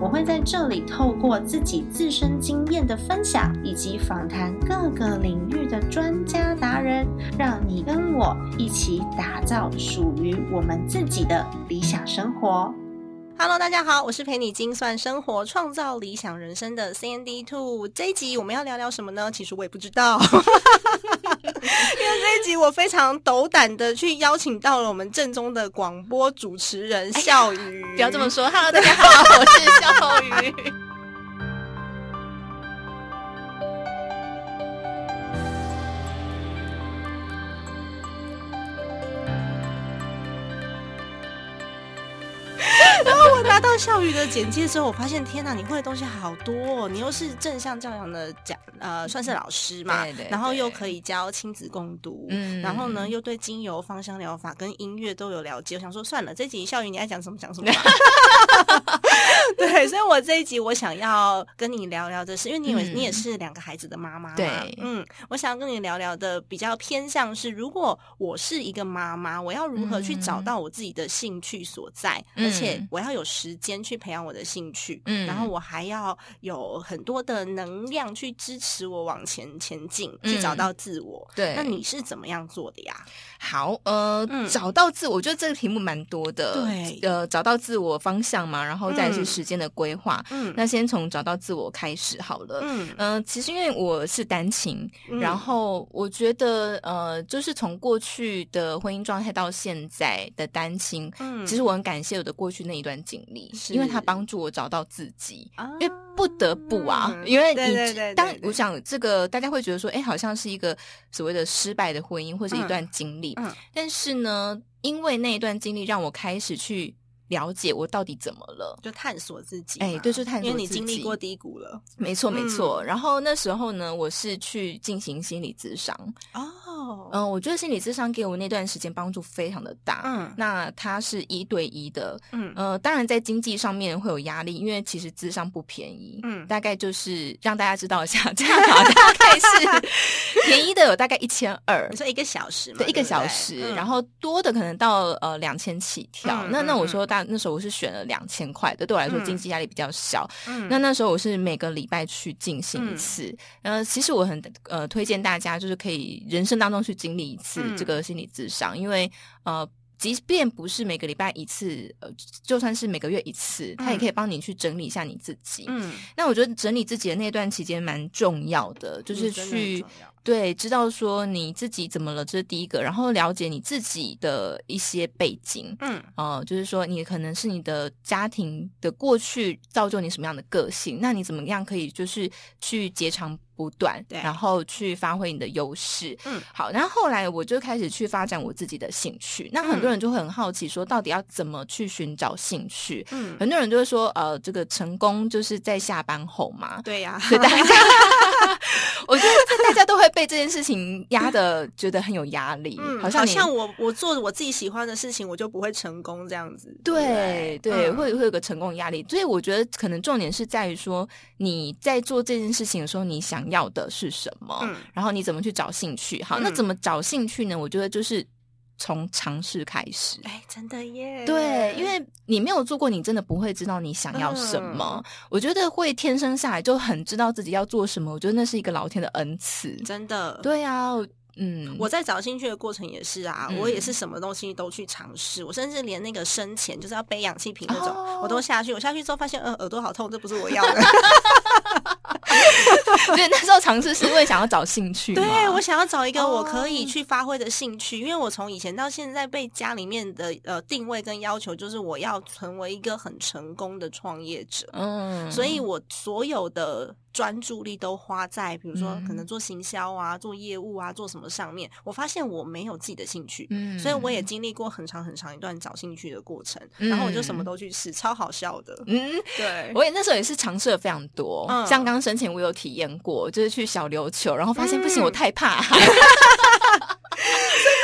我会在这里透过自己自身经验的分享，以及访谈各个领域的专家达人，让你跟我一起打造属于我们自己的理想生活。Hello，大家好，我是陪你精算生活、创造理想人生的 Sandy Two。这一集我们要聊聊什么呢？其实我也不知道，因 为 这一集我非常斗胆的去邀请到了我们正宗的广播主持人笑鱼。不要这么说，Hello，大家好，我是笑鱼。拿到笑宇的简介之后，我发现天哪，你会的东西好多、哦！你又是正向教养的讲呃，算是老师嘛，对对然后又可以教亲子共读，嗯然后呢又对精油、芳香疗法跟音乐都有了解。我想说算了，这集笑宇你爱讲什么讲什么吧。对，所以我这一集我想要跟你聊聊的是，因为你以为嗯你也是两个孩子的妈妈嘛，对嗯，我想要跟你聊聊的比较偏向是，如果我是一个妈妈，我要如何去找嗯到我自己的兴趣所在，嗯而且我要有时间去培养我的兴趣，嗯然后我还要有很多的能量去支持我往前前进，去嗯找到自我。对那你是怎么样做的呀？好，呃，嗯找到自我，我觉得这个题目蛮多的。对呃，找到自我方向嘛，然后再是嗯时间的规划。嗯那先从找到自我开始好了。嗯嗯、其实因为我是单亲，嗯然后我觉得呃，就是从过去的婚姻状态到现在的单亲，嗯其实我很感谢我的过去那一段经历，是因为它帮助我找到自己。啊因为不得不啊，嗯因为你当我想这个大家会觉得说，哎，好像是一个所谓的失败的婚姻或是一段经历，嗯。但是呢，因为那一段经历让我开始去了解我到底怎么了。就探索自己，哎对就探索因为你经历过低谷了没错，没嗯错。然后那时候呢，我是去进行心理咨商。哦，嗯、我觉得心理咨商给我那段时间帮助非常的大。嗯那它是一对一的，嗯呃，当然在经济上面会有压力，因为其实咨商不便宜，嗯大概就是让大家知道一下，这样 好，大概是便宜的有大概一千二你。说一个小时嘛，对，一个小时，嗯然后多的可能到呃两千起跳。嗯那那嗯我说大那时候我是选了两千块的，对我来说嗯经济压力比较小。嗯那那时候我是每个礼拜去进行一次，呃，其实我很呃推荐大家就是可以人生当中去经历一次嗯这个心理智商，因为呃。即便不是每个礼拜一次，呃，就算是每个月一次，他也可以帮你去整理一下你自己。嗯，那我觉得整理自己的那段期间蛮重要的，就是去对知道说你自己怎么了，这是第一个，然后了解你自己的一些背景。嗯哦、就是说你可能是你的家庭的过去造就你什么样的个性，那你怎么样可以就是去截长补短，对然后去发挥你的优势。嗯好，然后后来我就开始去发展我自己的兴趣。那很多人就会很好奇说，到底要怎么去寻找兴趣？嗯，很多人就会说，呃，这个成功就是在下班后嘛。对呀，所以大家，我觉得大家都会被这件事情压的，觉得很有压力，嗯，好像像我我做我自己喜欢的事情，我就不会成功这样子。对对，嗯会会有个成功压力，所以我觉得可能重点是在于说你在做这件事情的时候，你想要的是什么，嗯然后你怎么去找兴趣。好，那嗯怎么找兴趣呢？我觉得就是从尝试开始。哎，真的耶。对，因为你没有做过，你真的不会知道你想要什么。嗯我觉得会天生下来就很知道自己要做什么，我觉得那是一个老天的恩赐。真的，对啊，我嗯，我在找兴趣的过程也是啊，嗯我也是什么东西都去尝试，我甚至连那个生前就是要背氧气瓶那种，哦我都下去。我下去之后发现，呃，耳朵好痛，这不是我要的。所以那时候尝试是因为想要找兴趣。对我想要找一个我可以哦去发挥的兴趣，因为我从以前到现在被家里面的呃定位跟要求，就是我要成为一个很成功的创业者。嗯，所以我所有的专注力都花在，比如说嗯可能做行销啊、做业务啊、做什么上面。我发现我没有自己的兴趣，嗯所以我也经历过很长很长一段找兴趣的过程。嗯然后我就什么都去试，超好笑的。嗯，对，我也那时候也是尝试了非常多，嗯像刚申请我有体验验过，就是去小琉球，然后发现不行，嗯。我太怕。海，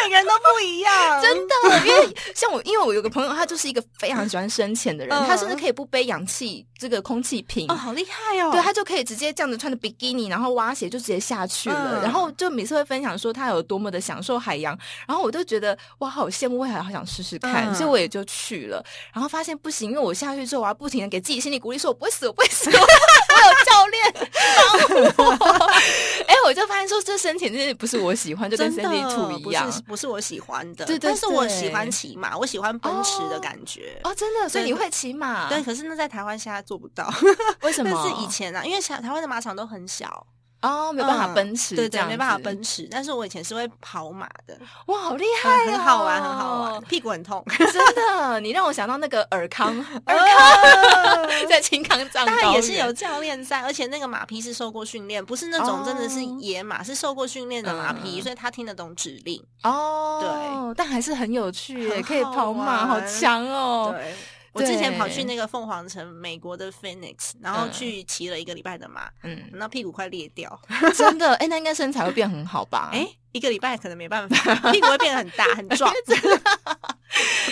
每个人都不一样，真的。因为像我，因为我有个朋友，他就是一个非常喜欢深潜的人，嗯。他甚至可以不背氧气这个空气瓶。哦，好厉害哦！对他就可以直接这样子穿着比基尼，然后蛙鞋就直接下去了，嗯。然后就每次会分享说他有多么的享受海洋，然后我就觉得哇，好羡慕，我也好想试试看，嗯。所以我也就去了，然后发现不行，因为我下去之后，我要不停的给自己心理鼓励，说我不会死，我不会死，教练帮我。哎，我就发现说这深潜真的不是我喜欢，就跟真 Cindy Two 一样不是不是我喜欢的，对对但是我喜欢骑马，我喜欢奔驰的感觉。哦，真的，所以你会骑马？对，，可是那在台湾现在做不到，为什么？但是以前啊，因为台台湾的马场都很小，哦，没有办法嗯奔驰，对对，这样没办法奔驰。但是我以前是会跑马的，哇，好厉害、哦很好玩，很好玩，屁股很痛。真的，你让我想到那个尔康，尔康康 在青康藏当然高原也是有教练在，而且那个马匹是受过训练，不是那种真的是哦野马，是受过训练的马匹，嗯所以他听得懂指令。哦，对，但还是很有趣耶，可以跑马，好强哦。对，我之前跑去那个凤凰城，美国的 Phoenix，然后嗯去骑了一个礼拜的马，嗯，那屁股快裂掉。真的，哎，那应该身材会变很好吧？哎，一个礼拜可能没办法，屁股会变得很大很壮。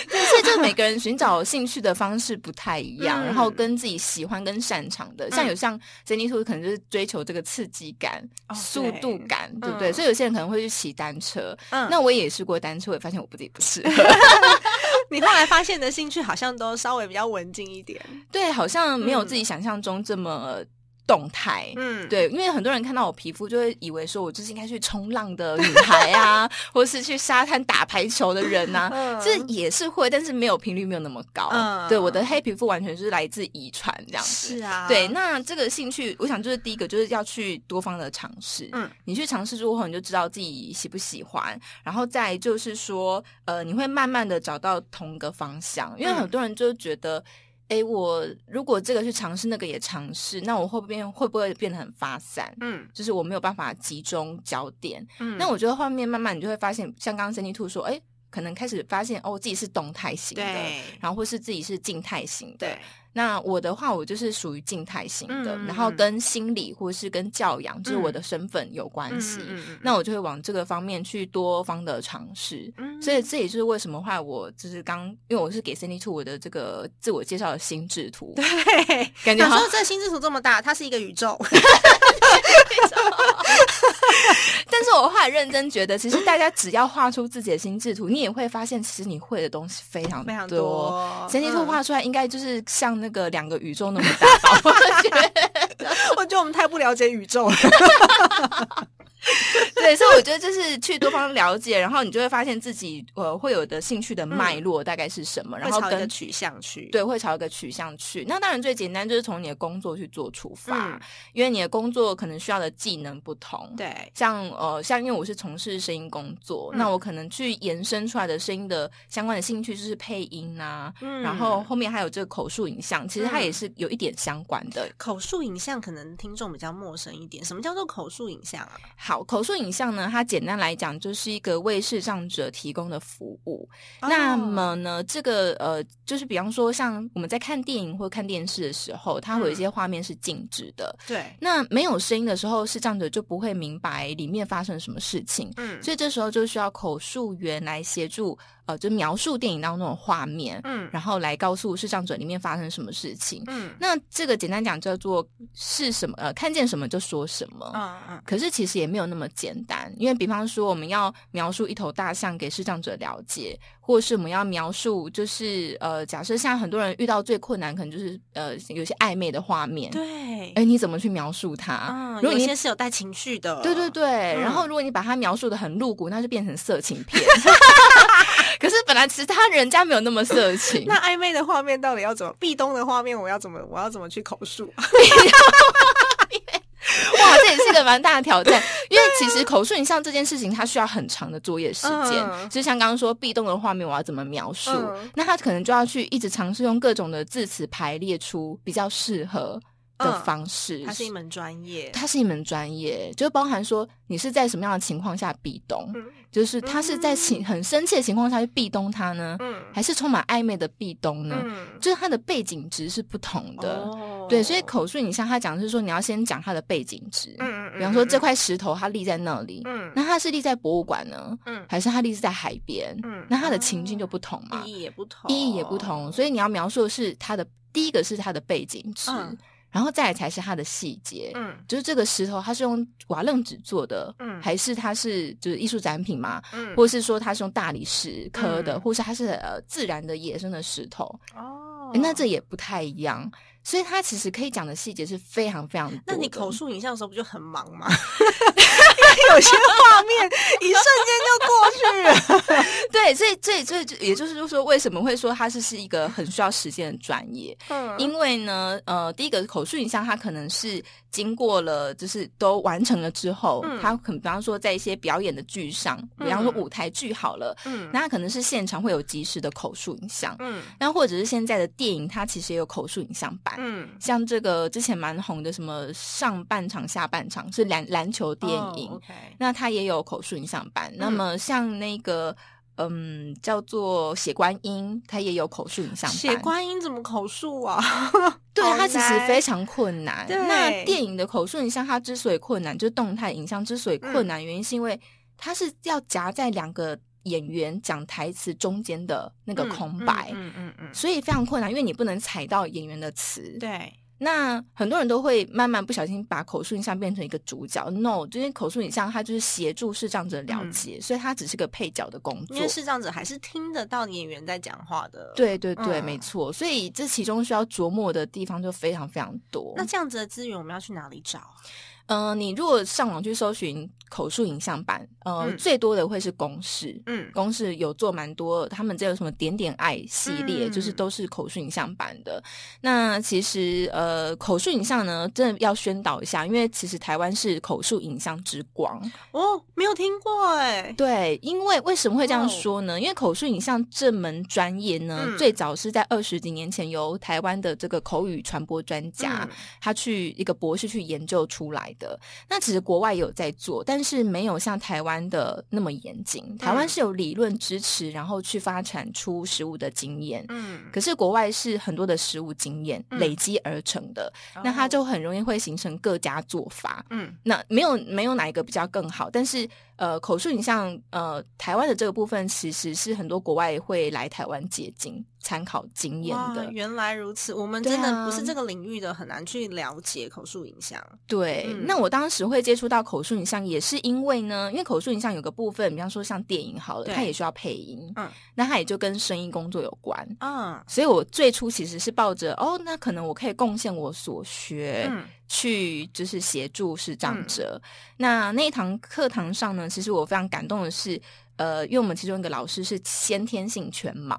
对，所以就是每个人寻找兴趣的方式不太一样，嗯然后跟自己喜欢跟擅长的，像有像 Jenny Two 可能就是追求这个刺激感、哦速度感，对不对？嗯所以有些人可能会去骑单车。嗯那我也试过单车，我也发现我自己不适合。你后来发现的兴趣好像都稍微比较文静一点。对，好像没有嗯自己想象中这么动态。嗯，对，因为很多人看到我皮肤，就会以为说我就是应该去冲浪的女孩啊，或是去沙滩打排球的人呐、嗯这也是会，但是没有频率没有那么高。嗯对，我的黑皮肤完全是来自遗传这样子。是啊，对，那这个兴趣，我想就是第一个就是要去多方的尝试。嗯，你去尝试之后，你就知道自己喜不喜欢，然后再就是说，呃，你会慢慢的找到同一个方向，因为嗯很多人就觉得。诶，我如果这个去尝试，那个也尝试，那我会不会变会不会变得很发散？嗯就是我没有办法集中焦点。嗯，那我觉得后面慢慢你就会发现，像刚刚 Cindy Two 说，诶，可能开始发现哦，自己是动态型的，然后或是自己是静态型的。对，那我的话，我就是属于静态型的，嗯然后跟心理或是跟教养，就是我的身份有关嗯系。那我就会往这个方面去多方的尝试。嗯。所以这也就是为什么后来我就是刚，因为我是给 Cindy Two 我的这个自我介绍的心智图，对，感觉说这心智图这么大，它是一个宇宙。但是我后来认真觉得，其实大家只要画出自己的心智图，你也会发现，其实你会的东西非常非常多。多心智图嗯画出来，应该就是像那个两个宇宙那么大吧？我觉得。我觉得我们太不了解宇宙了。对，所以我觉得就是去多方了解，然后你就会发现自己呃会有的兴趣的脉络大概是什么，然后跟取向去。对会朝一个取向去。那当然最简单就是从你的工作去做出发，嗯因为你的工作可能需要的技能不同。对，像呃，像因为我是从事声音工作，嗯那我可能去延伸出来的声音的相关的兴趣就是配音啊，嗯然后后面还有这个口述影像，其实它嗯也是有一点相关的。口述影像可能听众比较陌生一点，什么叫做口述影像啊？好，口述影像呢，它简单来讲就是一个为视障者提供的服务。那哦么呢，这个呃，就是比方说，像我们在看电影或看电视的时候，它会有一些画面是静止的。对，那没有声音的时候，视障者就不会明白里面发生什么事情。嗯所以这时候就需要口述员来协助，呃，就描述电影当中的画面，嗯然后来告诉视障者里面发生什么事情。嗯那这个简单讲叫做是什么？呃，看见什么就说什么。嗯嗯可是其实也没有那么简单，因为比方说我们要描述一头大象给视障者了解，或是我们要描述就是呃，假设像很多人遇到最困难，可能就是呃有些暧昧的画面，对，哎，你怎么去描述它？嗯，如果你有些是有带情绪的，对对对，嗯然后如果你把它描述的很露骨，那就变成色情片。可是本来其实他人家没有那么色情，那暧昧的画面到底要怎么？壁咚的画面我要怎么？我要怎么去口述？哇，这也是个蛮大的挑战，其实口述影像这件事情，它需要很长的作业时间。嗯就像刚刚说壁咚的画面，我要怎么描述？嗯那他可能就要去一直尝试用各种的字词排列出比较适合的嗯方式，它是一门专业，它是一门专业，就包含说你是在什么样的情况下壁咚，嗯就是他是在情很生气的情况下去壁咚他呢，嗯还是充满暧昧的壁咚呢？嗯就是它的背景值是不同的。哦对，所以口述你像他讲的是说，你要先讲它的背景值。比方说这块石头它立在那里，嗯那它是立在博物馆呢，嗯还是它立在海边？嗯那它的情境就不同嘛，意义也不同，意义也不同，所以你要描述的是它的第一个是它的背景值，嗯然后再来才是它的细节。嗯就是这个石头它是用瓦楞纸做的，嗯还是它是就是艺术展品嘛，嗯或是说它是用大理石刻的，嗯或是它是呃自然的野生的石头，哦那这也不太一样。所以他其实可以讲的细节是非常非常多。那你口述影像的时候不就很忙吗？因为有些画面一瞬间就过去了。对，所以所以所以就也就是说，为什么会说它是是一个很需要时间的专业？嗯因为呢，呃，第一个口述影像，它可能是经过了，就是都完成了之后，嗯。它可能比方说在一些表演的剧上，比方说嗯。舞台剧好了，嗯。那可能是现场会有即时的口述影像，嗯。那或者是现在的电影，它其实也有口述影像版。嗯。像这个之前蛮红的，什么上半场、下半场是篮篮球电影，那它也有口述影像版。那么像那个嗯叫做血观音，它也有口述影像版。血观音怎么口述啊？对，好它其实非常困难。对那电影的口述影像，它之所以困难，就是动态影像之所以困难，原因是因为它是要夹在两个演员讲台词中间的那个空白，嗯嗯嗯，所以非常困难，因为你不能踩到演员的词。对，那很多人都会慢慢不小心把口述影像变成一个主角，no，因为口述影像它就是协助视障者了解，所以它只是个配角的工作因为。视障者还是听得到演员在讲话的。，对对对，嗯没错，所以这其中需要琢磨的地方就非常非常多。那这样子的资源我们要去哪里找？呃，你如果上网去搜寻口述影像版，呃，嗯最多的会是公式。嗯公式有做蛮多，他们这有什么点点爱系列，嗯就是都是口述影像版的。那其实呃，口述影像呢，真的要宣导一下，因为其实台湾是口述影像之光。哦，没有听过哎。对，因为为什么会这样哦说呢？因为口述影像这门专业呢，嗯最早是在二十几年前由台湾的这个口语传播专家，嗯他去一个博士去研究出来的。那其实国外也有在做，但是没有像台湾的那么严谨。台湾是有理论支持，然后去发展出食物的经验。嗯，可是国外是很多的食物经验嗯累积而成的，那它就很容易会形成各家做法。嗯那没有没有哪一个比较更好，但是呃，口述影像呃，台湾的这个部分其实是很多国外会来台湾借鉴参考经验，的。原来如此，我们真的啊不是这个领域的，很难去了解口述影像。对，嗯那我当时会接触到口述影像，也是因为呢，因为口述影像有个部分，比方说像电影好了，它也需要配音，嗯，那它也就跟声音工作有关。嗯所以我最初其实是抱着哦，那可能我可以贡献我所学，嗯去就是协助视障者。那那一堂课堂上呢，其实我非常感动的是，呃，因为我们其中一个老师是先天性全盲，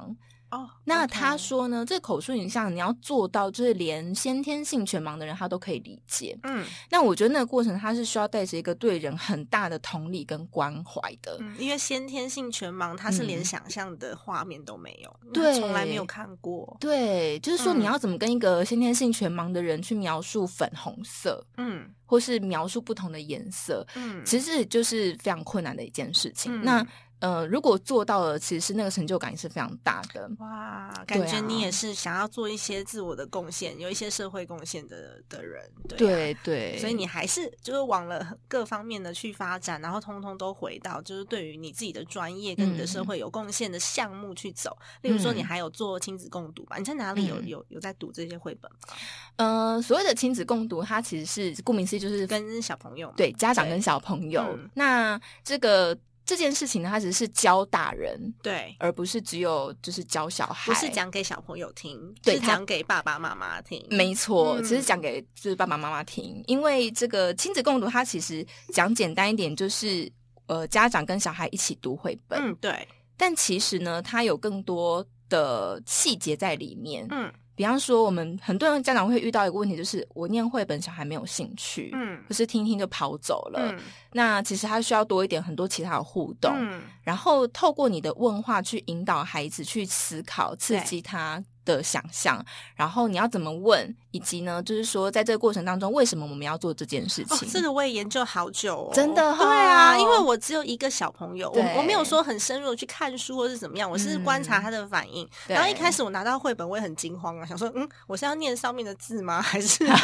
哦，那他说呢，这口述影像你要做到，就是连先天性全盲的人他都可以理解。嗯那我觉得那个过程，他是需要带着一个对人很大的同理跟关怀的。嗯，因为先天性全盲，他是连嗯想象的画面都没有，对他从来没有看过。对，就是说嗯你要怎么跟一个先天性全盲的人去描述粉红色，嗯或是描述不同的颜色，嗯，其实就是非常困难的一件事情。嗯那呃，如果做到了，其实那个成就感也是非常大的。哇，感觉你也是想要做一些自我的贡献，有一些社会贡献的的人，对啊、对对，所以你还是就是往了各方面的去发展，然后通通都回到就是对于你自己的专业跟你的社会有贡献的项目去走。例如说，你嗯还有做亲子共读吧？你在哪里有、嗯有有在读这些绘本吗？呃，所谓的亲子共读，它其实是顾名思义就是跟小朋友对家长跟小朋友。嗯那这个这件事情呢，它只是教大人，对，而不是只有就是教小孩，不是讲给小朋友听，是讲给爸爸妈妈听。没错，嗯只是讲给就是爸爸妈妈听，因为这个亲子共读，它其实讲简单一点，就是呃家长跟小孩一起读绘本，嗯，对，但其实呢，它有更多的细节在里面。嗯比方说，我们很多人家长会遇到一个问题，就是我念绘本，小孩没有兴趣，嗯。可是听听就跑走了。嗯。那其实他需要多一点很多其他的互动，嗯。然后透过你的问话去引导孩子去思考，刺激他的想象，然后你要怎么问，以及呢，就是说在这个过程当中，为什么我们要做这件事哦情？，这个我也研究好久、哦，真的对啊，哦因为我只有一个小朋友，我我没有说很深入的去看书或是怎么样，我是观察他的反应。嗯然后一开始我拿到绘本，我也很惊慌啊，想说，嗯，我是要念上面的字吗？还是 我要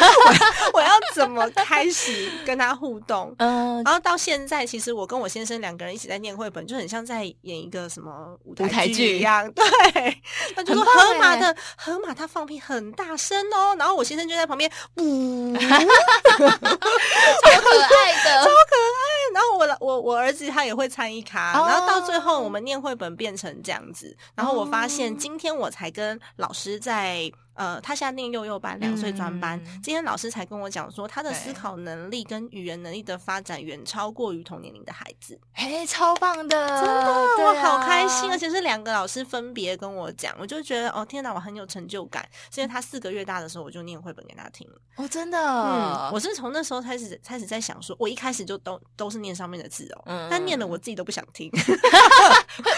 我要怎么开始跟他互动？嗯、然后到现在，其实我跟我先生两个人一起在念绘本，就很像在演一个什么舞舞台剧剧一样。对，他就说河马欸的河马，它放屁很大声哦，然后我先生就在旁边，呜。超可爱的，超可爱。然后我的我我儿子他也会参与卡，哦。然后到最后我们念绘本变成这样子，然后我发现今天我才跟老师在。呃，他现在念幼幼班，两岁专班。嗯今天老师才跟我讲说，他的思考能力跟语言能力的发展远超过于同年龄的孩子。哎，超棒的，真真的，的我好开心，而且是两个老师分别跟我讲，我就觉得哦，天哪，我很有成就感。是因为他四个月大的时候，我就念绘本给他听了。哦，真的，嗯，我是从那时候开始开始在想说，我一开始就都都是念上面的字哦，嗯但念了我自己都不想听，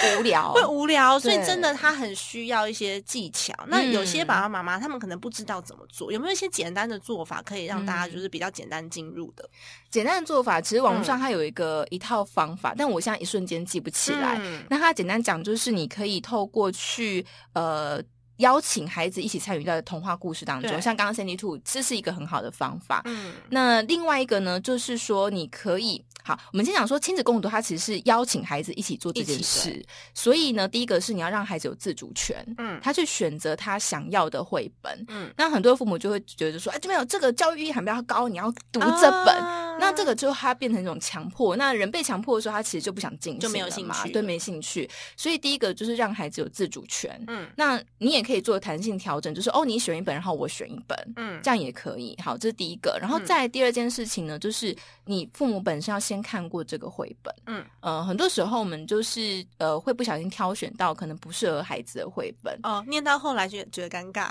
会无聊，会无聊，所以真的他很需要一些技巧。那有些嗯爸爸妈妈他们可能不知道怎么做，有没有一些简单的做法可以让大家嗯就是比较简单进入的？简单的做法，其实网络嗯上它有一个、一套方法，但我现在一瞬间记不起来。嗯那它简单讲就是，你可以透过去呃邀请孩子一起参与到童话故事当中，像刚刚 Sandy Two，这是一个很好的方法。嗯那另外一个呢，就是说你可以好，我们先讲说亲子共读，它其实是邀请孩子一起做这件事。所以呢，第一个是你要让孩子有自主权，嗯他去选择他想要的绘本。嗯，那很多父母就会觉得说，哎，这边有这个教育意义含比较高，你要读这本。啊那这个就它变成一种强迫，那人被强迫的时候，他其实就不想进行就没有兴趣对没兴趣。所以第一个就是让孩子有自主权。嗯那你也可以做弹性调整，就是哦，你选一本，然后我选一本，嗯这样也可以。好，这是第一个。然后嗯再第二件事情呢，就是你父母本身要先看过这个绘本。嗯呃，很多时候我们就是呃会不小心挑选到可能不适合孩子的绘本。哦，念到后来觉得觉得尴尬，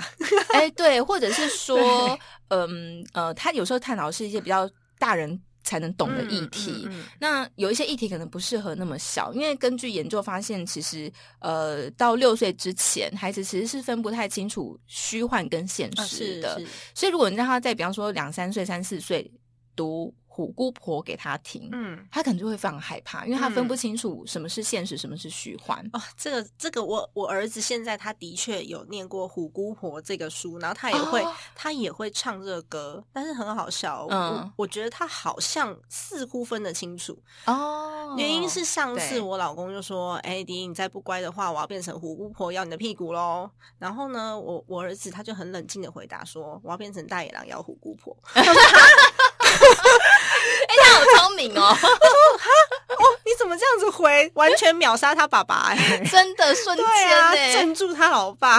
哎，对，或者是 说，嗯呃，他有时候探讨是一些比较大人才能懂的议题。嗯嗯嗯那有一些议题可能不适合那么小，因为根据研究发现，其实呃到六岁之前，孩子其实是分不太清楚虚幻跟现实的。是所以如果你让他在比方说两三岁、三四岁读虎姑婆给他听，嗯。他可能就会非常害怕，因为他分嗯不清楚什么是现实，什么是虚幻。哦，这个这个我我儿子现在他的确有念过《虎姑婆》这个书，然后他也会、哦他也会唱这个歌，但是很好笑。嗯我我觉得他好像似乎分得清楚，哦原因是上次我老公就说：“哎、迪，你再不乖的话，我要变成虎姑婆咬你的屁股喽。”然后呢，我我儿子他就很冷静的回答说：“我要变成大野狼咬虎姑婆。” 哎、他好聪明哦，哦你怎么这样子回？完全秒杀他爸爸哎、真的瞬间镇住他老爸。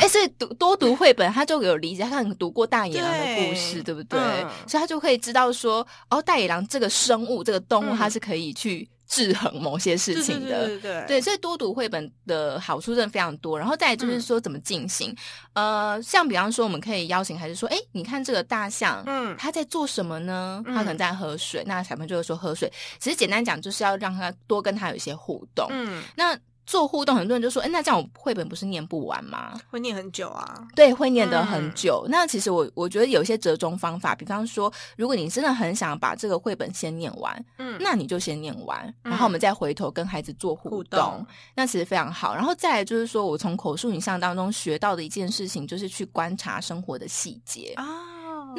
哎、所以读多读绘本，他就有理解，他可能读过大野狼的故事，对对不对？嗯所以他就可以知道说，哦，大野狼这个生物、这个动物，嗯它是可以去制衡某些事情的。对对对对，所以多读绘本的好处真的非常多。然后再来就是说怎么进行，呃，像比方说，我们可以邀请孩子说，哎，你看这个大象，嗯它在做什么呢？嗯它可能在喝水，那小朋友就会说喝水。其实简单讲，就是要让他多跟他有一些互动。嗯，那做互动，很多人就说，哎，那这样我绘本不是念不完吗？会念很久啊。对，会念得很嗯久。那其实我我觉得有一些折中方法，比方说，如果你真的很想把这个绘本先念完，嗯，那你就先念完，然后我们再回头跟孩子做互互动，那其实非常好。然后再来就是说我从口述影像当中学到的一件事情，就是去观察生活的细节。哦，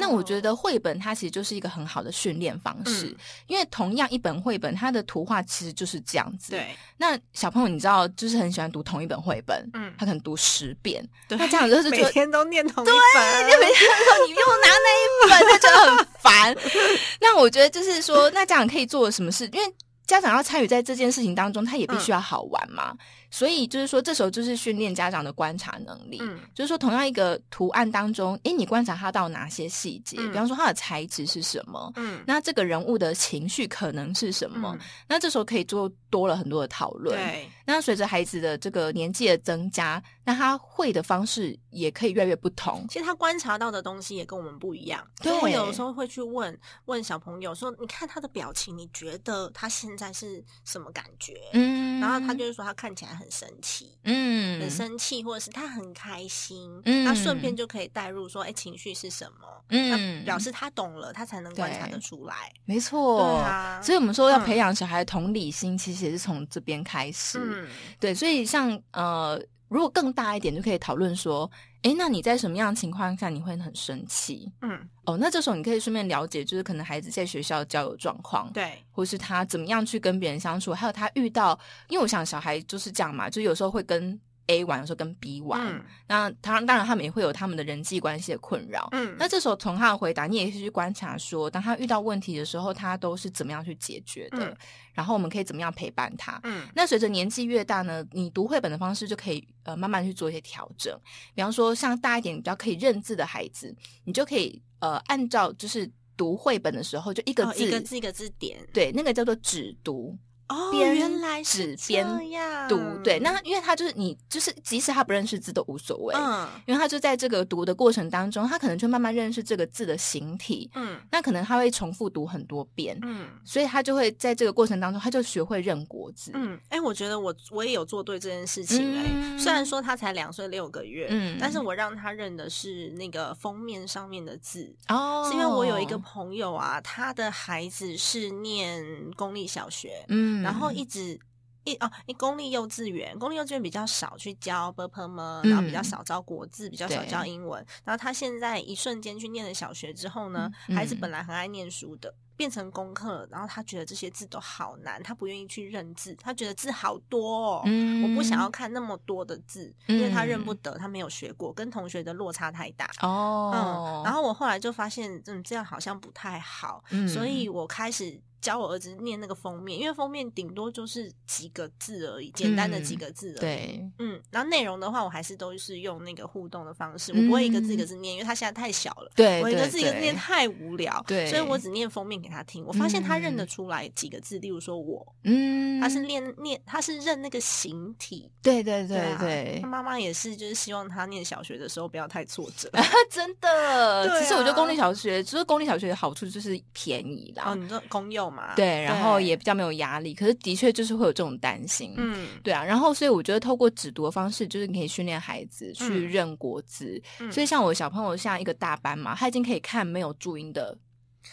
那我觉得绘本它其实就是一个很好的训练方式，嗯因为同样一本绘本，它的图画其实就是这样子。，对那小朋友你知道，就是很喜欢读同一本绘本，嗯他可能读十遍，对，那这样就是每天都念同一本，就每天说你又拿那一本，他觉得很烦。那我觉得就是说，那家长可以做什么事？因为家长要参与在这件事情当中，他也必须要好玩嘛。所以就是说，这时候就是训练家长的观察能力。嗯就是说，同样一个图案当中，诶，你观察他到哪些细节？嗯比方说，它的材质是什么？嗯，那这个人物的情绪可能是什么？嗯那这时候可以做多了很多的讨论。对，那随着孩子的这个年纪的增加，那他会的方式也可以越来越不同。其实他观察到的东西也跟我们不一样。所以对我有时候会去问问小朋友说：“你看他的表情，你觉得他现在是什么感觉？”嗯然后他就是说他看起来很生气。嗯，很生气，或者是他很开心，嗯他顺便就可以带入说，哎，情绪是什么？嗯那表示他懂了，他才能观察对得出来。没错，对啊所以我们说要嗯培养小孩的同理心，其实也是从这边开始。嗯，对，所以像呃，如果更大一点，就可以讨论说，诶，那你在什么样的情况下你会很生气？嗯，哦，那这时候你可以顺便了解，就是可能孩子在学校交友状况，，对，或是他怎么样去跟别人相处，还有他遇到，因为我想小孩就是这样嘛，就有时候会跟 A 玩，有时候跟 B 玩，嗯那他当然他们也会有他们的人际关系的困扰。嗯，那这时候从他的回答，你也是去观察说，当他遇到问题的时候，他都是怎么样去解决的，嗯然后我们可以怎么样陪伴他。嗯那随着年纪越大呢，你读绘本的方式就可以呃慢慢去做一些调整。比方说，像大一点比较可以认字的孩子，你就可以呃按照就是读绘本的时候，就一个哦字、一个字一个字点。对，那个叫做指读。哦，原来是这样读对，那因为他就是你就是即使他不认识字都无所谓，嗯因为他就在这个读的过程当中，他可能就慢慢认识这个字的形体，嗯那可能他会重复读很多遍，嗯所以他就会在这个过程当中，他就学会认国字。嗯，哎、我觉得我我也有做对这件事情哎、嗯虽然说他才两岁六个月，嗯但是我让他认的是那个封面上面的字，哦是因为我有一个朋友啊，他的孩子是念公立小学，嗯然后一直。一哦，一公立幼稚园，公立幼稚园比较少去教 b p m，嗯然后比较少教国字，比较少教英文。然后他现在一瞬间去念了小学之后呢，嗯孩子嗯本来很爱念书的，变成功课了，然后他觉得这些字都好难，他不愿意去认字，他觉得字好多哦，嗯我不想要看那么多的字，因为他认不嗯得，他没有学过，跟同学的落差太大。哦嗯，，然后我后来就发现，嗯，这样好像不太好，嗯所以我开始教我儿子念那个封面，因为封面顶多就是几个字而已，简单的几个字而已。，对，嗯，然后内容的话，我还是都是用那个互动的方式，我不会一个字一个字念，因为他现在太小了。嗯对，我一个字一个字念太无聊，对所以我只念封面给他听。我发现他认得嗯出来几个字，例如说我，嗯，他是念念，他是认那个形体。对对对啊对他，妈妈也是，就是希望他念小学的时候不要太挫折。真的。对其实我觉得啊公立小学，就是公立小学的好处就是便宜啦，哦，你说公对，然后也比较没有压力。可是的确就是会有这种担心，嗯对啊。然后所以我觉得透过只读的方式，就是你可以训练孩子去嗯认国字。嗯所以像我小朋友像一个大班嘛，他已经可以看没有注音的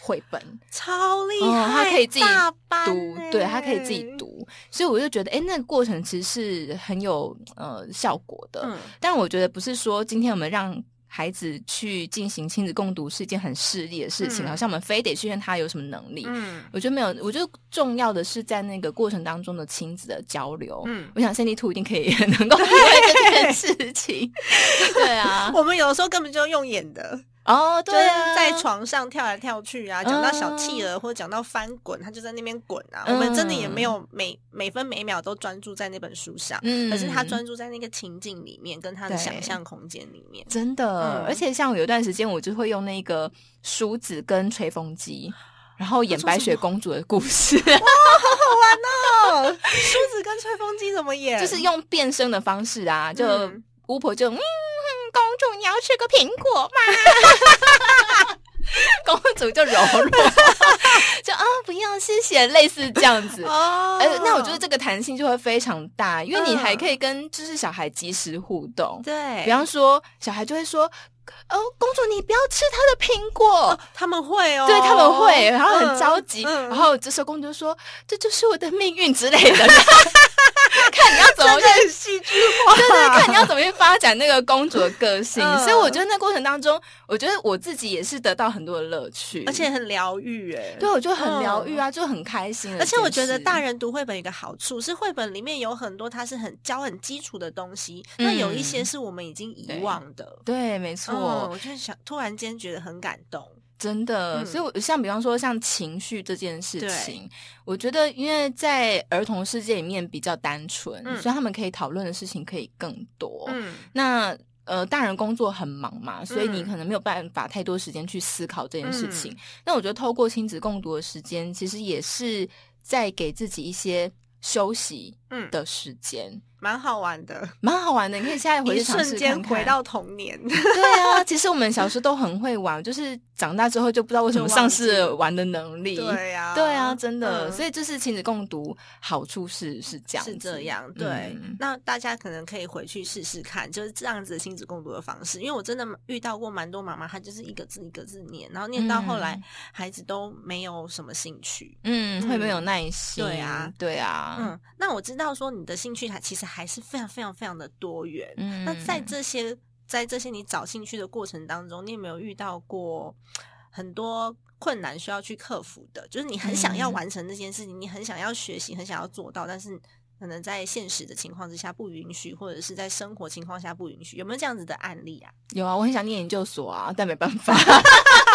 绘本。超厉哦，害，他可以自己读，对他可以自己欸。读，所以我就觉得，哎，那个过程其实是很有呃效果的。嗯但我觉得不是说今天我们让孩子去进行亲子共读是一件很势利的事情，嗯好像我们非得训练他有什么能力。嗯我觉得没有，我觉得重要的是在那个过程当中的亲子的交流。嗯，我想 Cindy Two 一定可以 能够体会这件事情。对啊，我们有的时候根本就用演的，哦，就是对啊，在床上跳来跳去啊，讲到小企鹅或者讲到翻滚，他就在那边滚啊。我们真的也没有每每分每秒都专注在那本书上，嗯。可是他专注在那个情境里面，跟他的想象空间里面。真的，嗯。而且像有一段时间，我就会用那个梳子跟吹风机，然后演白雪公主的故事，哇，好好玩哦，梳子跟吹风机怎么演？就是用变声的方式啊，就嗯。巫婆就嗯，公主你要吃个苹果吗？公主就柔弱，就啊不用谢谢，类似这样子。哦，呃，那我觉得这个弹性就会非常大，因为你还嗯可以跟就是小孩及时互动。对，比方说，小孩就会说：“哦，公主你不要吃她的苹果。他们会哦，对他们会，然后很着急，嗯嗯然后这时候公主就说：“这就是我的命运之类的。”看你要怎么去戏剧化，对对，看你要怎么去发展那个公主的个性。嗯所以我觉得那过程当中，我觉得我自己也是得到很多的乐趣，而且很疗愈哎。对我就很疗愈嗯啊，就很开心而。且我觉得大人读绘本有一个好处是，绘本里面有很多它是很教很基础的东西，那有一些嗯是我们已经遗忘的。对，没错，嗯，我就想突然间觉得很感动。真的，嗯所以我像比方说像情绪这件事情，我觉得因为在儿童世界里面比较单纯，嗯所以他们可以讨论的事情可以更多。嗯那呃，大人工作很忙嘛，所以你嗯可能没有办法太多时间去思考这件事情。嗯那我觉得透过亲子共读的时间，其实也是在给自己一些休息嗯的时间。蛮好玩的，蛮好玩的。你可以现在回去尝试瞬间回到童年。对啊，其实我们小时候都很会玩，就是长大之后就不知道为什么丧失了玩的能力。对呀、对啊，真的，嗯所以就是亲子共读好处是是这样，是这样，对。嗯那大家可能可以回去试试看，就是这样子的亲子共读的方式。因为我真的遇到过蛮多妈妈，她就是一个字一个字念，然后念到后来嗯，孩子都没有什么兴趣。嗯，会没有嗯耐心，对啊对啊，嗯，那我知道说你的兴趣还其实还是非常非常非常的多元。嗯那在这些在这些你找兴趣的过程当中，你有没有遇到过很多困难需要去克服的？就是你很想要嗯完成这件事情，你很想要学习，很想要做到，但是可能在现实的情况之下不允许，或者是在生活情况下不允许，有没有这样子的案例啊？有啊，我很想念研究所啊，但没办法。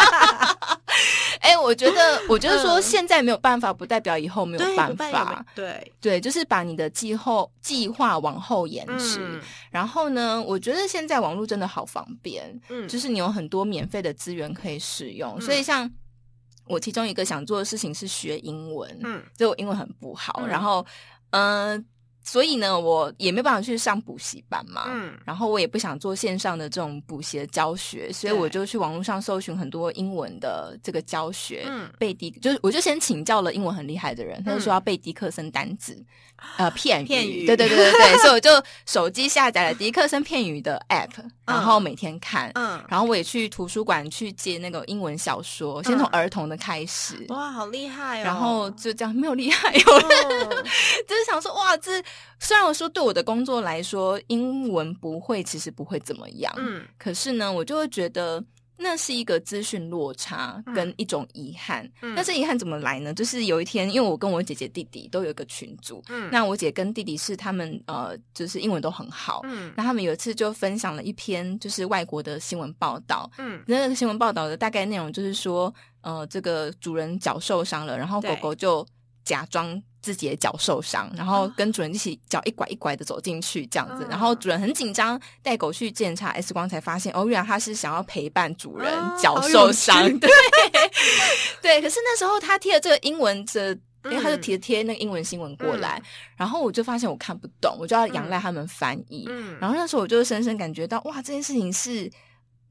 哎、我觉得，我觉得说嗯现在没有办法，不代表以后没有，办法。对，对，就是把你的计后计划往后延迟。嗯然后呢，我觉得现在网络真的好方便，嗯，就是你有很多免费的资源可以使用。嗯所以像我其中一个想做的事情是学英文，嗯就我英文很不好，嗯然后嗯、呃所以呢，我也没办法去上补习班嘛。嗯然后我也不想做线上的这种补习的教学，所以我就去网络上搜寻很多英文的这个教学，嗯背迪就是我就先请教了英文很厉害的人，他就说要背迪克森单词，呃片语，片语对对对对对，所以我就手机下载了迪克森片语的 app，然后每天看，嗯，然后我也去图书馆去借那个英文小说，先从儿童的开始。哇，好厉害哦！然后就这样，没有厉害，有嗯 就是想说，哇，这虽然我说对我的工作来说，英文不会，其实不会怎么样，嗯可是呢，我就会觉得那是一个资讯落差嗯跟一种遗憾。嗯那这遗憾怎么来呢？就是有一天，因为我跟我姐姐、弟弟都有一个群组，嗯那我姐跟弟弟是他们呃，就是英文都很好。嗯那他们有一次就分享了一篇就是外国的新闻报道，嗯那个新闻报道的大概内容就是说，呃，这个主人脚受伤了，然后狗狗就假装自己的脚受伤，然后跟主人一起脚一拐一拐的走进去这样子，嗯然后主人很紧张，带狗去检查 X 光才发现，哦，原来他是想要陪伴主人哦脚受伤，趣对。对。可是那时候他贴了这个英文的。因为他就嗯贴贴那个英文新闻过来，然后我就发现我看不懂，我就要仰赖他们翻译。嗯。然后那时候我就深深感觉到，哇，这件事情是，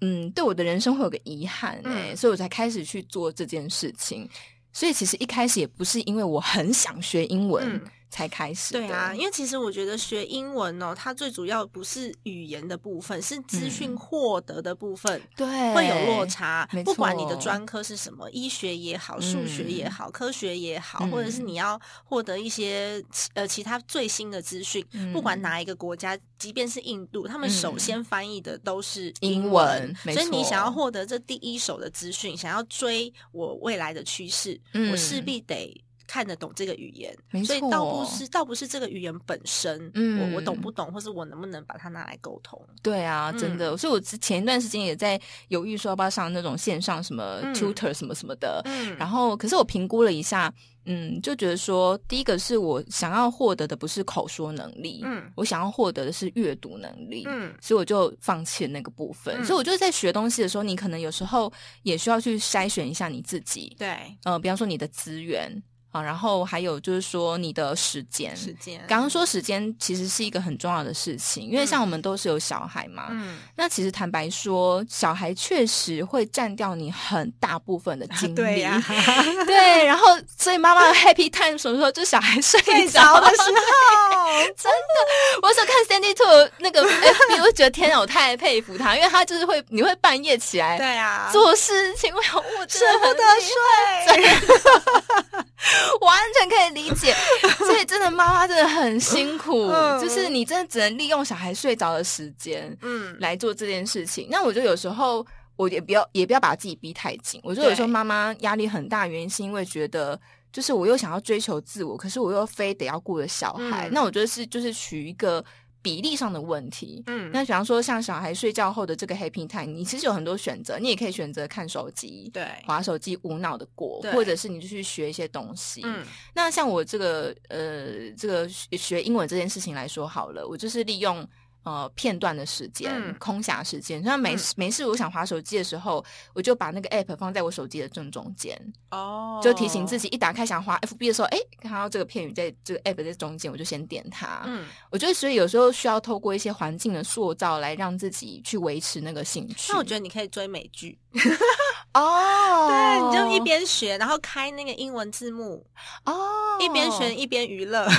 嗯，对我的人生会有个遗憾哎、嗯。所以我才开始去做这件事情。所以其实一开始也不是因为我很想学英文才开始，对啊，因为其实我觉得学英文哦，它最主要不是语言的部分，是资讯获得的部分。对会有落差，不管你的专科是什么，医学也好，数学也好，科学也好，嗯或者是你要获得一些呃其他最新的资讯，嗯不管哪一个国家，即便是印度，他们首嗯。先翻译的都是英文，所以你想要获得这第一手的资讯，想要追我未来的趋势，嗯我势必得。看得懂这个语言没，所以倒不是倒不是这个语言本身，嗯我我懂不懂，或是我能不能把它拿来沟通，对啊，真的。嗯。所以我之前一段时间也在犹豫说要不要上那种线上什么嗯。tutor 什么什么的，嗯。然后，可是我评估了一下，嗯，就觉得说，第一个是我想要获得的不是口说能力，嗯我想要获得的是阅读能力，嗯所以我就放弃了那个部分。嗯。所以我就在学东西的时候，你可能有时候也需要去筛选一下你自己，对，呃，比方说你的资源啊，然后还有就是说你的时间。时间，刚刚说时间其实是一个很重要的事情，因为像我们都是有小孩嘛，嗯，那其实坦白说，小孩确实会占掉你很大部分的精力。对呀 对然后所以妈妈的 happy time 什么时候？就小孩睡睡着着的时候，真的，我想看 Sandy Two 那个 FB，我就觉得天哪，我太佩服他，因为他就是会，你会半夜起来对啊，做事情，我舍真的很不得睡，完全可以理解。所以真的妈妈真的很辛苦，嗯就是你真的只能利用小孩睡着的时间，嗯，来做这件事情。那我觉得有时候我也不要也不要把自己逼太紧。我觉得有时候妈妈压力很大，原因是因为觉得就是我又想要追求自我，可是我又非得要顾着小孩。嗯那我觉得是就是取一个比例上的问题。嗯，那比方说，像小孩睡觉后的这个 happy time，你其实有很多选择，你也可以选择看手机，对，划手机无脑的过，或者是你就去学一些东西。嗯那像我这个呃，这个学学英文这件事情来说好了，我就是利用呃片段的时间、嗯空暇时间。像没嗯事、没事，我想划手机的时候，我就把那个 app 放在我手机的正中间，哦就提醒自己一打开想划 FB 的时候，哎，看到这个片语在这个 app 在中间，我就先点它。嗯，我觉得，所以有时候需要透过一些环境的塑造来让自己去维持那个兴趣。那我觉得你可以追美剧，哦，对，你就一边学，然后开那个英文字幕，哦，一边学一边娱乐。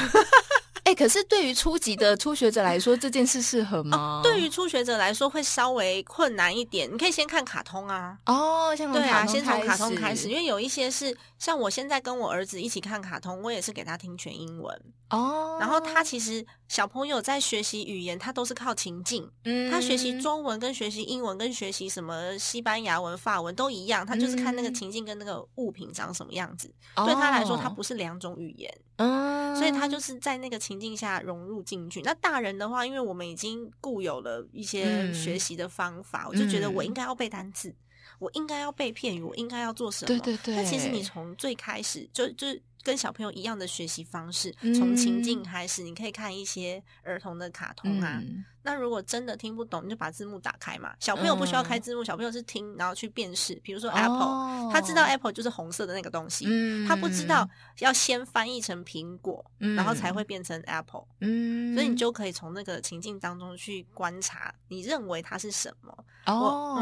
哎、可是对于初级的初学者来说，这件事适合吗？对于初学者来说会稍微困难一点，你可以先看卡通啊。哦，先从对啊，先从卡通开始，因为有一些是像我现在跟我儿子一起看卡通，我也是给他听全英文。哦，然后他其实小朋友在学习语言，他都是靠情境。嗯他学习中文跟学习英文跟学习什么西班牙文、法文都一样，他就是看那个嗯情境跟那个物品长什么样子。对他来说，它哦不是两种语言，嗯，所以他就是在那个情境下融入进去。那大人的话，因为我们已经固有了一些嗯学习的方法，我就觉得我嗯应该要背单词。我应该要被骗语，我应该要做什么？对对对那其实你从最开始就就是跟小朋友一样的学习方式，从情境嗯开始，你可以看一些儿童的卡通啊。嗯那如果真的听不懂，你就把字幕打开嘛。小朋友不需要开嗯字幕，小朋友是听然后去辨识，比如说 Apple，、哦他知道 Apple 就是红色的那个东西，嗯他不知道要先翻译成苹果，嗯然后才会变成 Apple。嗯，所以你就可以从那个情境当中去观察，你认为它是什么。哦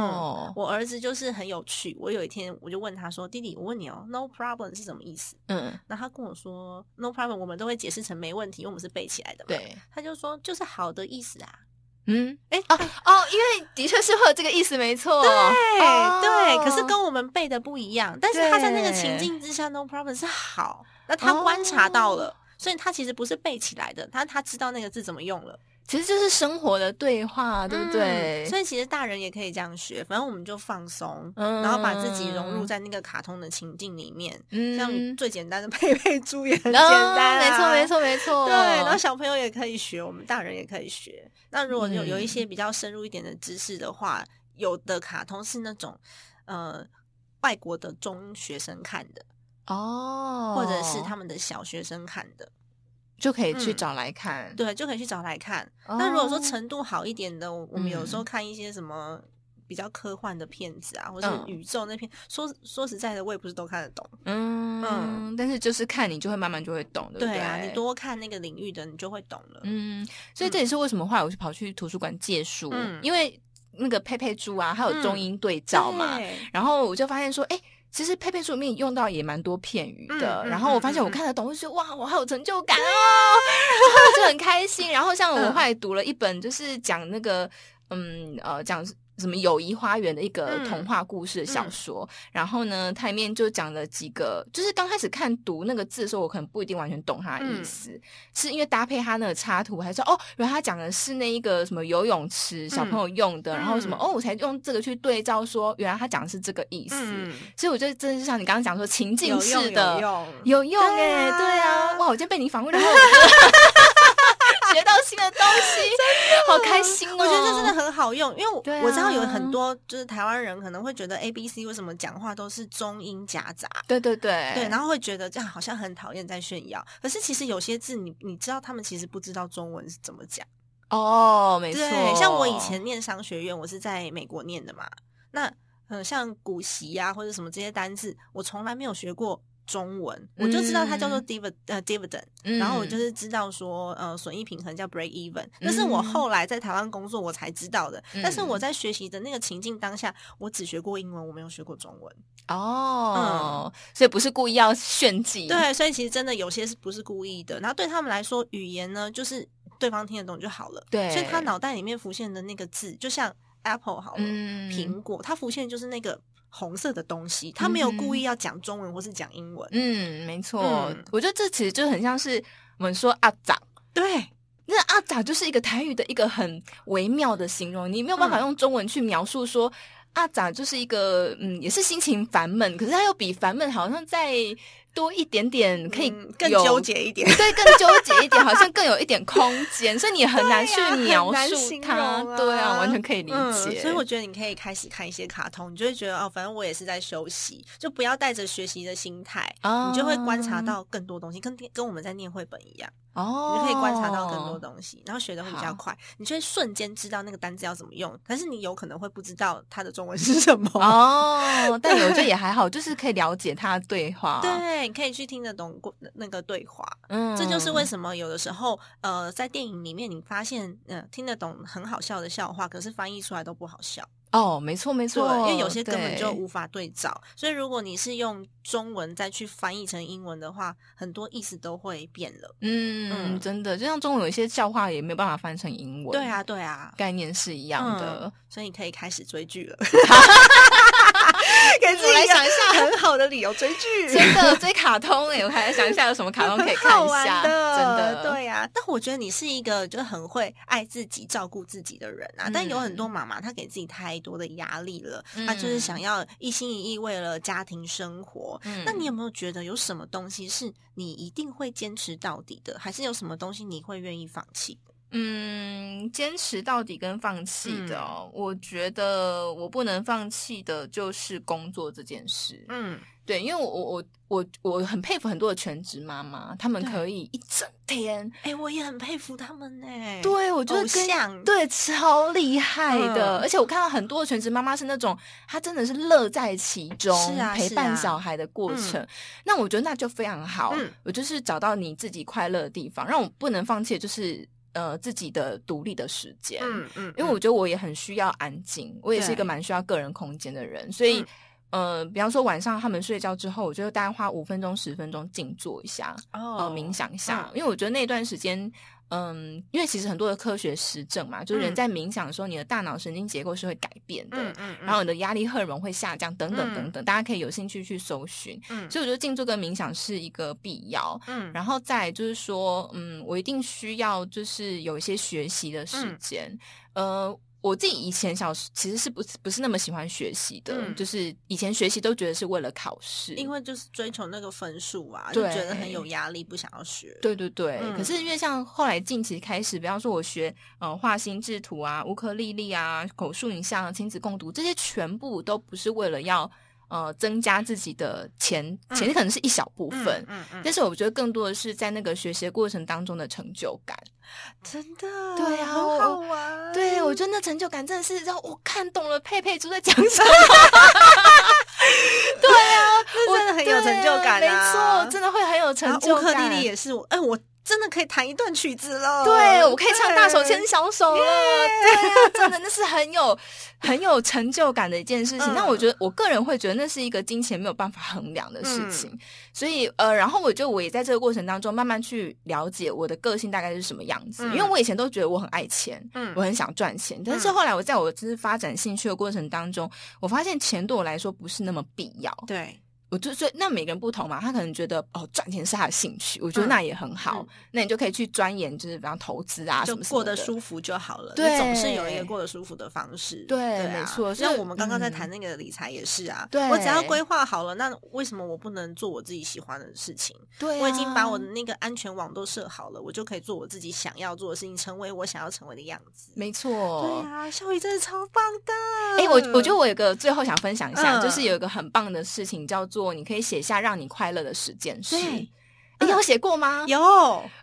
嗯，我儿子就是很有趣。我有一天我就问他说：“弟弟，我问你哦，no problem 是什么意思嗯？”然后他跟我说：“no problem，我们都会解释成没问题，因为我们是背起来的嘛。”对，他就说就是好的意思啊。嗯？哎、哦哦，因为的确是会有这个意思，没错，对、哦对，可是跟我们背的不一样。但是他在那个情境之下，no problem 是好，那他观察到了，所以他其实不是背起来的，他他知道那个字怎么用了，其实就是生活的对话，对不对？嗯所以其实大人也可以这样学，反正我们就放松，嗯然后把自己融入在那个卡通的情境里面。嗯像最简单的佩佩猪也很简单、啊哦没错，没。错，没错。对，然后小朋友也可以学，我们大人也可以学。那如果有嗯有一些比较深入一点的知识的话，有的卡通是那种呃外国的中学生看的，哦，或者是他们的小学生看的，就可以去嗯找来看。对，就可以去找来看。哦那如果说程度好一点的，我我们有时候嗯看一些什么比较科幻的片子啊，或是嗯宇宙那片，说说实在的，我也不是都看得懂。嗯嗯但是就是看你就会慢慢就会懂，对不对啊，你多看那个领域的，你就会懂了。嗯，所以这也是为什么后来我就跑去图书馆借书，嗯因为那个佩佩猪啊，它有中英对照嘛，对然后我就发现说，哎、其实佩佩猪里面用到也蛮多片语的，然后我发现我看得懂，我就觉得哇，我好有成就感哦，然后我就很开心。然后像我嗯。后来读了一本，就是讲那个，嗯呃，讲什么友谊花园的一个嗯。童话故事的小说，然后呢，它里面就讲了几个，就是刚开始看读那个字的时候，我可能不一定完全懂它的意思，是因为搭配它那个插图，还说哦，原来他讲的是那一个什么游泳池小朋友用的，然后什么嗯。哦，我才用这个去对照说，原来他讲的是这个意思。嗯，所以我觉得真的是像你刚刚讲说情境式的有用。有用哎、对啊对啊，哇！我今天被你访问，然后我就学到新的东西，好开心哦！我觉得这真的很好用，因为我、知道有很多就是台湾人可能会觉得 A B C 为什么讲话都是中英夹杂，对对对对，然后会觉得这样好像很讨厌在炫耀。可是其实有些字你你知道他们其实不知道中文是怎么讲。哦，没错，像我以前念商学院，我是在美国念的嘛，那嗯像股息啊或者什么这些单字，我从来没有学过。中文我就知道它叫做 dividend，、嗯然后我就是知道说呃损益平衡叫 break even，那是我嗯后来在台湾工作我才知道的。但是我嗯在学习的那个情境当下，我只学过英文，我没有学过中文。哦，所以不是故意要炫技，对，所以其实真的有些是不是故意的。然后对他们来说，语言呢就是对方听得懂就好了。对所以他脑袋里面浮现的那个字，就像 apple 好了，嗯苹果，它浮现就是那个红色的东西，他没有故意要讲中文或是讲英文。嗯，没错，嗯我觉得这其实就很像是我们说阿长。对，那阿杂就是一个台语的一个很微妙的形容，你没有办法嗯用中文去描述说。阿杂就是一个，嗯，也是心情烦闷，可是他又比烦闷好像再多一点点可以嗯更纠结一点。对，更纠结一点，好像更有一点空间，所以你很难去描述它。对啊，完全可以理嗯解。所以我觉得你可以开始看一些卡通，你就会觉得哦，反正我也是在休息，就不要带着学习的心态，你就会观察到更多东西，跟跟我们在念绘本一样，哦，你就可以观察到更多东西，然后学的会比较快，你就会瞬间知道那个单字要怎么用，但是你有可能会不知道它的中文是什么。哦，但我觉得也还好，就是可以了解它的对话。，对，你可以去听得懂过那个对话，嗯这就是为什么有的时候，呃，在电影里面你发现，呃，听得懂很好笑的笑话，可是翻译出来都不好笑。哦，没错没，错，因为有些根本就无法对照，所以如果你是用中文再去翻译成英文的话，很多意思都会变了。嗯，嗯真的，就像中文有一些笑话也没有办法翻成英文，对，啊，对啊，概念是一样的嗯。所以你可以开始追剧了。给自己想一下很好的理由追剧，真的追卡通哎，我还在想一下有什么卡通可以看一下，的，真的，对呀、但我觉得你是一个就很会爱自己、照顾自己的人啊。但有很多妈妈，她给自己太多的压力了，她就是想要一心一意为了家庭生活。嗯那你有没有觉得有什么东西是你一定会坚持到底的，还是有什么东西你会愿意放弃的？嗯，坚持到底跟放弃的、我觉得我不能放弃的就是工作这件事。嗯，对，因为我我我我我很佩服很多的全职妈妈，她们可以一整天，哎、我也很佩服他们呢。对我觉得像对超厉害的，嗯而且我看到很多的全职妈妈是那种，她真的是乐在其中，是啊陪伴小孩的过程。那我觉得那就非常好，嗯我就是找到你自己快乐的地方，让我不能放弃的就是呃自己的独立的时间。嗯嗯，因为我觉得我也很需要安静，我也是一个蛮需要个人空间的人，所以。嗯呃，比方说晚上他们睡觉之后，我就大概花五分钟、十分钟静坐一下，哦呃，冥想一下，嗯因为我觉得那段时间，嗯，因为其实很多的科学实证嘛，就是人嗯在冥想的时候，你的大脑神经结构是会改变的，嗯嗯，然后你的压力荷尔蒙会下降，等等嗯等等，大家可以有兴趣去搜寻。嗯所以我觉得静坐跟冥想是一个必要。嗯然后再就是说，嗯，我一定需要就是有一些学习的时嗯间，呃。我自己以前小时其实是不不是那么喜欢学习的，嗯就是以前学习都觉得是为了考试，因为就是追求那个分数啊，就觉得很有压力，不想要学。对对对，嗯可是因为像后来近期开始，比方说我学呃画心智图啊、乌克丽丽啊、口述影像、亲子共读，这些全部都不是为了要呃增加自己的钱，钱嗯可能是一小部分。嗯嗯，但是我觉得更多的是在那个学习的过程当中的成就感，真的，对啊很好玩。对我觉得那成就感真的是让我看懂了佩佩猪在讲什么。对啊，这真的很有成就感啊没错，真的会很有成就感乌就感。克丽丽也是我，哎，我真的可以弹一段曲子了。对，我可以唱大手牵小手了。对啊，真的那是很有很有成就感的一件事情。嗯那我觉得我个人会觉得那是一个金钱没有办法衡量的事情。所以呃，然后我就我也在这个过程当中慢慢去了解我的个性大概是什么样子。嗯因为我以前都觉得我很爱钱，嗯我很想赚钱，但是后来我在我就是发展兴趣的过程当中，我发现钱对我来说不是那么必要。对，我就所以那每个人不同嘛，他可能觉得哦赚钱是他的兴趣，我觉得嗯那也很好。嗯那你就可以去钻研，就是比方投资啊什就么过得舒服就好了。对你总是有一个过得舒服的方式。对啊没错像我们刚刚在嗯谈那个理财也是啊，对我只要规划好了，那为什么我不能做我自己喜欢的事情？对、啊，我已经把我的那个安全网都设好了，我就可以做我自己想要做的事情，成为我想要成为的样子。没错，对啊，效益真的超棒的。哎、我我觉得我有个最后想分享一下，嗯就是有一个很棒的事情，叫做你可以写下让你快乐的十件事。对你有写过吗？有，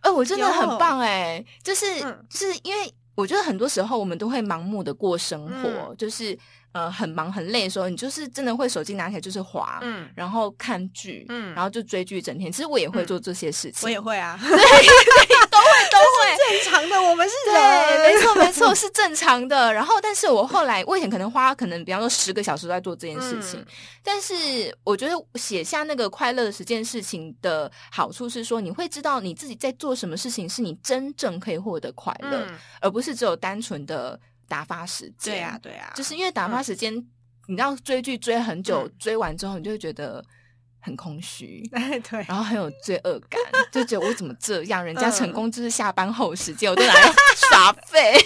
呃、我真的很棒哎、就是、嗯就是因为我觉得很多时候我们都会盲目的过生活，嗯就是呃很忙很累的时候，你就是真的会手机拿起来就是滑，嗯然后看剧，嗯然后就追剧一整天。其实我也会嗯做这些事情，我也会啊，对，都会都会。正常的，我们是对，人，没错没错，是正常的。然后，但是我后来，我以前可能花可能比方说十个小时都在做这件事情，嗯但是我觉得写下那个快乐的十件事情的好处是说，你会知道你自己在做什么事情是你真正可以获得快乐，嗯，而不是只有单纯的打发时间。对啊，，对啊，就是因为打发时间，你知道追剧追很久，嗯追完之后你就会觉得很空虚。哎，对，然后很有罪恶感，就觉得我怎么这样？人家嗯成功就是下班后时间，我都拿来耍废。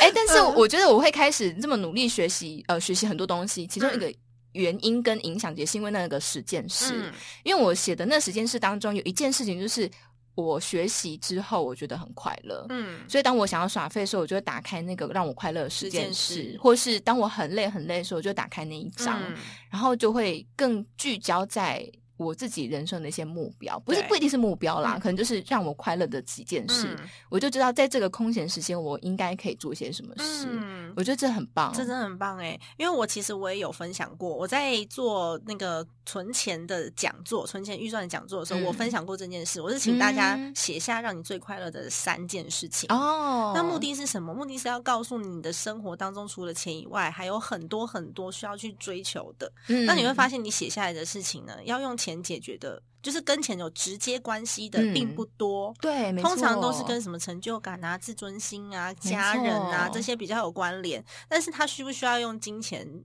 哎、但是嗯我觉得我会开始这么努力学习，呃，学习很多东西。其中一个原因跟影响，也是因为那个十件事。嗯因为我写的那十件事当中，有一件事情就是我学习之后，我觉得很快乐。嗯所以当我想要耍废的时候，我就会打开那个让我快乐的十件事事，或是当我很累很累的时候，我就打开那一张，嗯然后就会更聚焦在我自己人生的一些目标，不是不一定是目标啦，嗯可能就是让我快乐的几件事，嗯我就知道在这个空闲时间我应该可以做些什么事。嗯我觉得这很棒，这真的很棒哎，因为我其实我也有分享过，我在做那个存钱的讲座、存钱预算的讲座的时候，嗯我分享过这件事。我是请大家嗯写下让你最快乐的三件事情。哦。那目的是什么？目的是要告诉你，你的生活当中除了钱以外，还有很多很多需要去追求的。嗯，那你会发现，你写下来的事情呢，要用钱解决的，就是跟钱有直接关系的，嗯并不多。对，通常都是跟什么成就感啊、自尊心啊、家人啊这些比较有关联。但是他需不需要用金钱？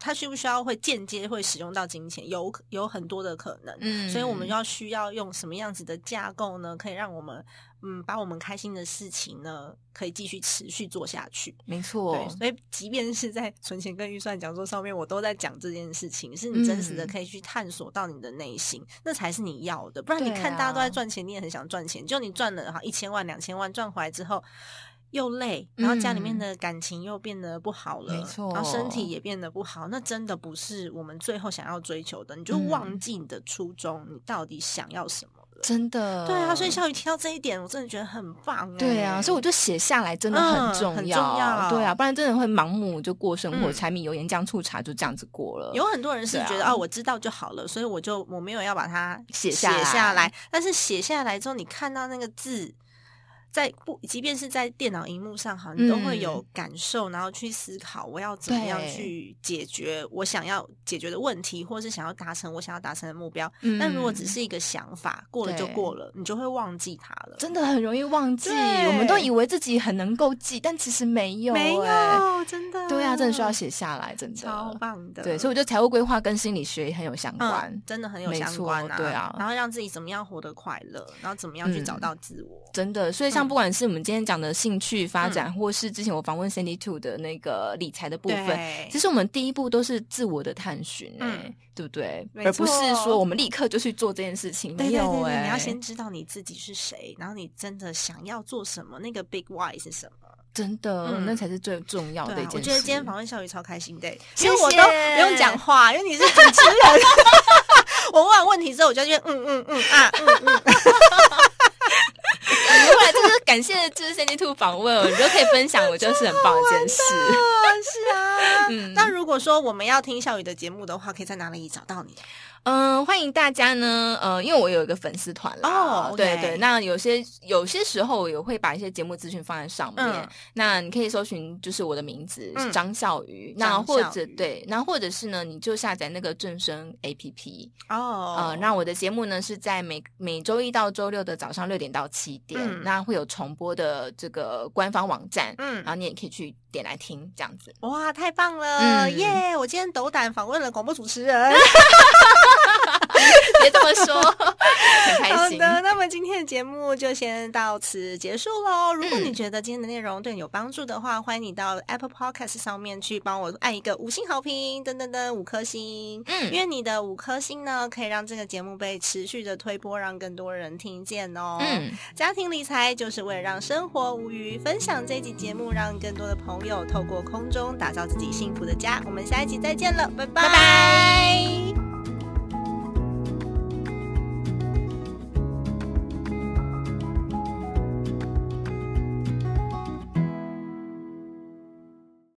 他需不需要会间接会使用到金钱？有有很多的可能。嗯，所以我们要需要用什么样子的架构呢？可以让我们嗯，把我们开心的事情呢，可以继续持续做下去。没错对，，所以即便是在存钱跟预算讲座上面，我都在讲这件事情，是你真实的嗯可以去探索到你的内心，那才是你要的。不然你看大家都在啊赚钱，你也很想赚钱，就你赚了哈一千万、两千万赚回来之后。又累，然后家里面嗯的感情又变得不好了，没错然后身体也变得不好，那真的不是我们最后想要追求的，你就嗯忘记你的初衷，你到底想要什么了？真的，对啊，所以小雨提到这一点，我真的觉得很棒、欸。对啊，所以我就写下来，真的很嗯重要，很重要对啊，不然真的会盲目就过生活，嗯柴米油盐酱醋茶就这样子过了。有很多人是觉得、哦，我知道就好了，所以我就我没有要把它写下来。但是写下来之后，你看到那个字，在不，即便是在电脑荧幕上，好，你都会有嗯感受，然后去思考我要怎么样去解决我想要解决的问题，或是想要达成我想要达成的目标。嗯但如果只是一个想法，过了就过了，你就会忘记它了。真的很容易忘记，对我们都以为自己很能够记，但其实没有、没欸有，真的，对啊，真的需要写下来，真的超棒的。对，所以我觉得财务规划跟心理学也很有相关。嗯，真的很有相关啊。对啊然后让自己怎么样活得快乐，然后怎么样去找嗯到自我。真的，所以像嗯不管是我们今天讲的兴趣发展，或是之前我访问 Sandy Two 的那个理财的部分，其实我们第一步都是自我的探寻、欸，嗯对不对？而不是说我们立刻就去做这件事情，对没有你要先知道你自己是谁，然后你真的想要做什么，那个 big why 是什么？真的、嗯那才是最重要的对啊，一件事。我觉得今天访问小雨超开心的，谢因为我都不用讲话，因为你是主持人。我问完问题之后，我就觉得嗯嗯嗯啊嗯嗯，感谢就是 Sandy Two 访问，你就可以分享，我 就是很棒的一件事。是啊。嗯那如果说我们要听小雨的节目的话，可以在哪里找到你？嗯，欢迎大家呢，呃，因为我有一个粉丝团啦，哦对对，那有些有些时候我也会把一些节目资讯放在上面，嗯那你可以搜寻就是我的名字、嗯张笑瑜，那或者对，那或者是呢，你就下载那个正声 APP，哦呃，那我的节目呢是在每每周一到周六的早上六点到七点，嗯那会有重播的这个官方网站，嗯然后你也可以去点来听，这样子。哇，太棒了，嗯耶！我今天斗胆访问了广播主持人。别这么说，很开心。好的，那么今天的节目就先到此结束喽。如果嗯你觉得今天的内容对你有帮助的话，欢迎你到 Apple Podcast 上面去帮我按一个五星好评，噔噔噔，五颗星。嗯因为你的五颗星呢，可以让这个节目被持续的推播，让更多人听见哦。嗯，家庭理财就是为了让生活无余，分享这集节目，让更多的朋友透过空中打造自己幸福的家。我们下一集再见了，拜拜拜拜。